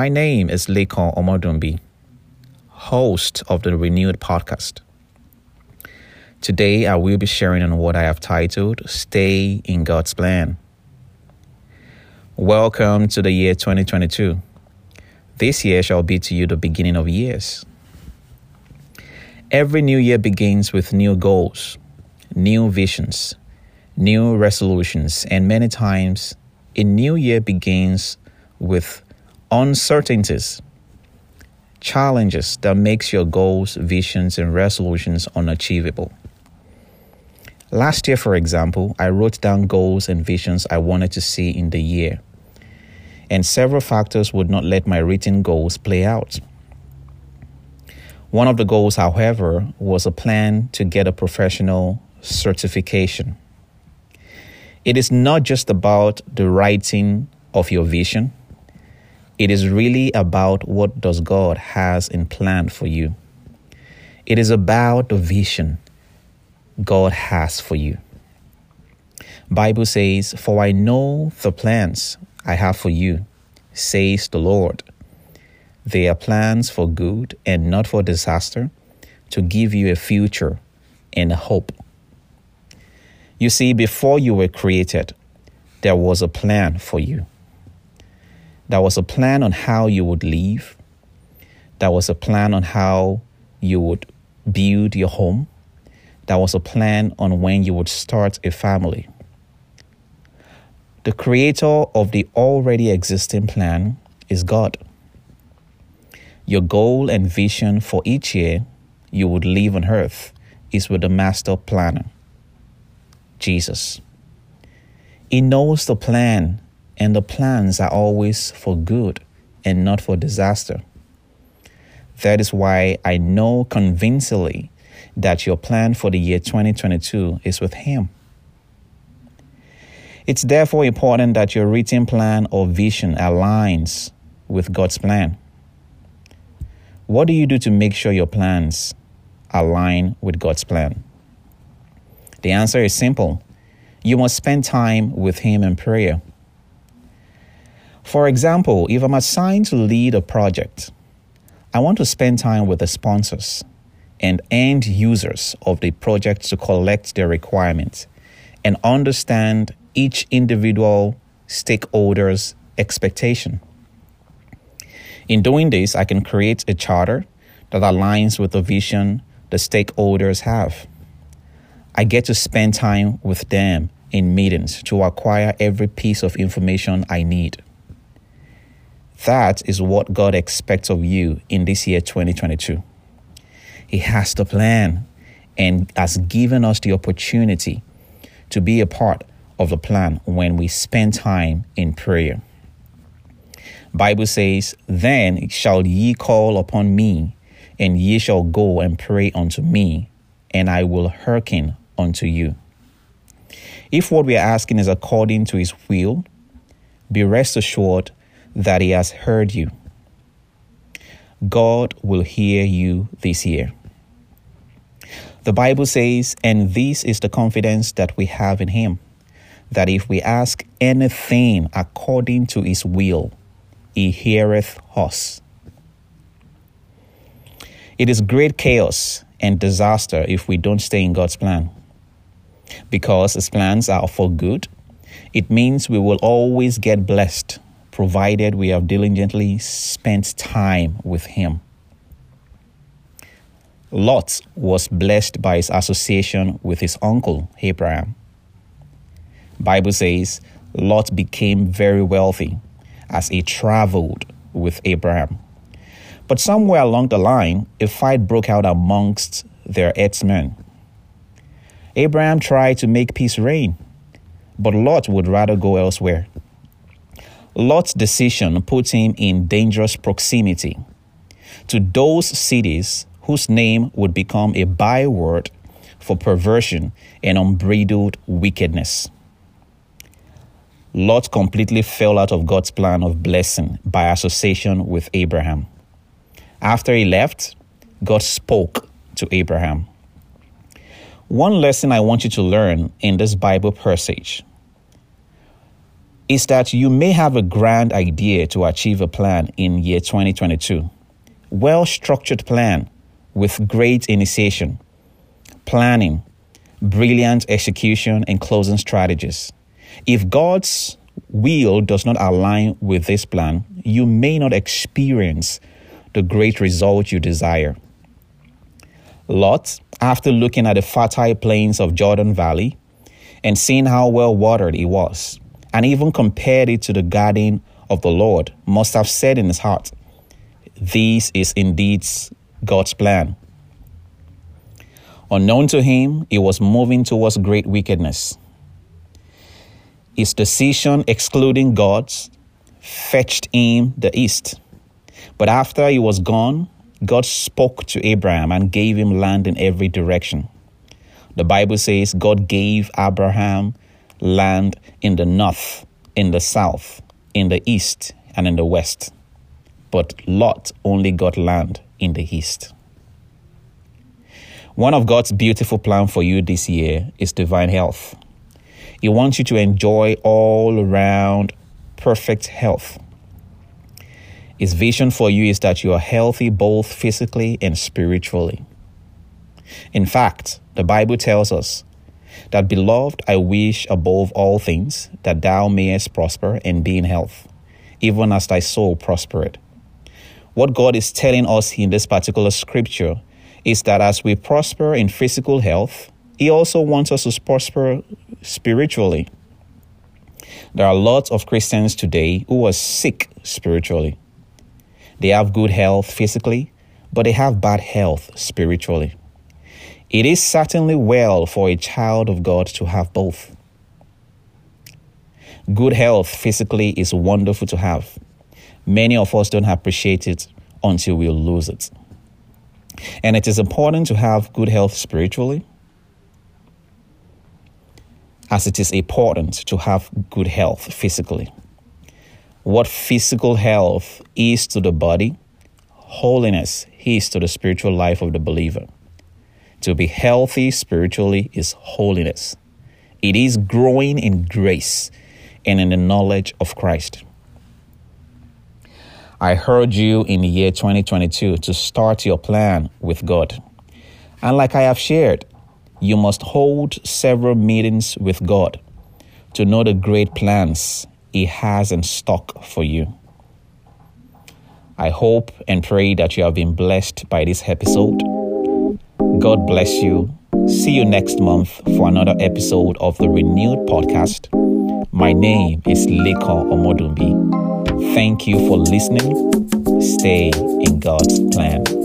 My name is Lekan Omodunbi, host of the Renewed Podcast. Today, I will be sharing on what I have titled Stay in God's Plan. Welcome to the year 2022. This year shall be to you the beginning of years. Every new year begins with new goals, new visions, new resolutions, and many times a new year begins with uncertainties, challenges that makes your goals, visions, and resolutions unachievable. Last year, for example, I wrote down goals and visions I wanted to see in the year, and several factors would not let my written goals play out. One of the goals, however, was a plan to get a professional certification. It is not just about the writing of your vision. It is really about what does God has in plan for you. It is about the vision God has for you. Bible says, "For I know the plans I have for you," says the Lord. They are plans for good and not for disaster, to give you a future and a hope. You see, before you were created, there was a plan for you. There was a plan on how you would live. There was a plan on how you would build your home. There was a plan on when you would start a family. The creator of the already existing plan is God. Your goal and vision for each year you would live on earth is with the master planner. Jesus. He knows the plan, and the plans are always for good and not for disaster. That is why I know convincingly that your plan for the year 2022 is with Him. It's therefore important that your written plan or vision aligns with God's plan. What do you do to make sure your plans align with God's plan? The answer is simple you must spend time with Him in prayer. For example, if I'm assigned to lead a project, I want to spend time with the sponsors and end users of the project to collect their requirements and understand each individual stakeholder's expectation. In doing this, I can create a charter that aligns with the vision the stakeholders have. I get to spend time with them in meetings to acquire every piece of information I need. That is what God expects of you in this year 2022. He has the plan and has given us the opportunity to be a part of the plan when we spend time in prayer. Bible says, Then shall ye call upon me, and ye shall go and pray unto me, and I will hearken unto you. If what we are asking is according to his will, be rest assured that he has heard you. God will hear you this year. The Bible says, and this is the confidence that we have in him, that if we ask anything according to his will, he heareth us. It is great chaos and disaster if we don't stay in God's plan because His plans are for good. It means we will always get blessed, provided we have diligently spent time with Him. Lot was blessed by his association with his uncle Abraham. Bible says Lot became very wealthy as he traveled with Abraham. But somewhere along the line, a fight broke out amongst their herdsmen. Abraham tried to make peace reign, but Lot would rather go elsewhere. Lot's decision put him in dangerous proximity to those cities whose name would become a byword for perversion and unbridled wickedness. Lot completely fell out of God's plan of blessing by association with Abraham. After he left, God spoke to Abraham. One lesson I want you to learn in this Bible passage is that you may have a grand idea to achieve a plan in year 2022. Well structured plan with great initiation, planning, brilliant execution, and closing strategies. If God's will does not align with this plan, you may not experience the great result you desire. Lot, after looking at the fertile plains of Jordan Valley and seeing how well watered it was, and even compared it to the garden of the Lord, must have said in his heart, This is indeed God's plan. Unknown to him, he was moving towards great wickedness. His decision excluding God's fetched him the east. But after he was gone, God spoke to Abraham and gave him land in every direction. The Bible says God gave Abraham land in the north, in the south, in the east, and in the west. But Lot only got land in the east. One of God's beautiful plans for you this year is divine health. He wants you to enjoy all around perfect health. His vision for you is that you are healthy both physically and spiritually. In fact, the Bible tells us that, Beloved, I wish above all things that thou mayest prosper and be in health, even as thy soul prospered. What God is telling us in this particular scripture is that as we prosper in physical health, He also wants us to prosper spiritually. There are lots of Christians today who are sick spiritually. They have good health physically, but they have bad health spiritually. It is certainly well for a child of God to have both. Good health physically is wonderful to have. Many of us don't appreciate it until we lose it. And it is important to have good health spiritually, as it is important to have good health physically. What physical health is to the body, holiness is to the spiritual life of the believer. To be healthy spiritually is holiness. It is growing in grace and in the knowledge of Christ. I heard you in the year 2022 to start your plan with God. And like I have shared, you must hold several meetings with God to know the great plans He has in stock for you. I hope and pray that you have been blessed by this episode. God bless you. See you next month for another episode of the Renewed Podcast. My name is Lekan Omodunbi. Thank you for listening. Stay in God's plan.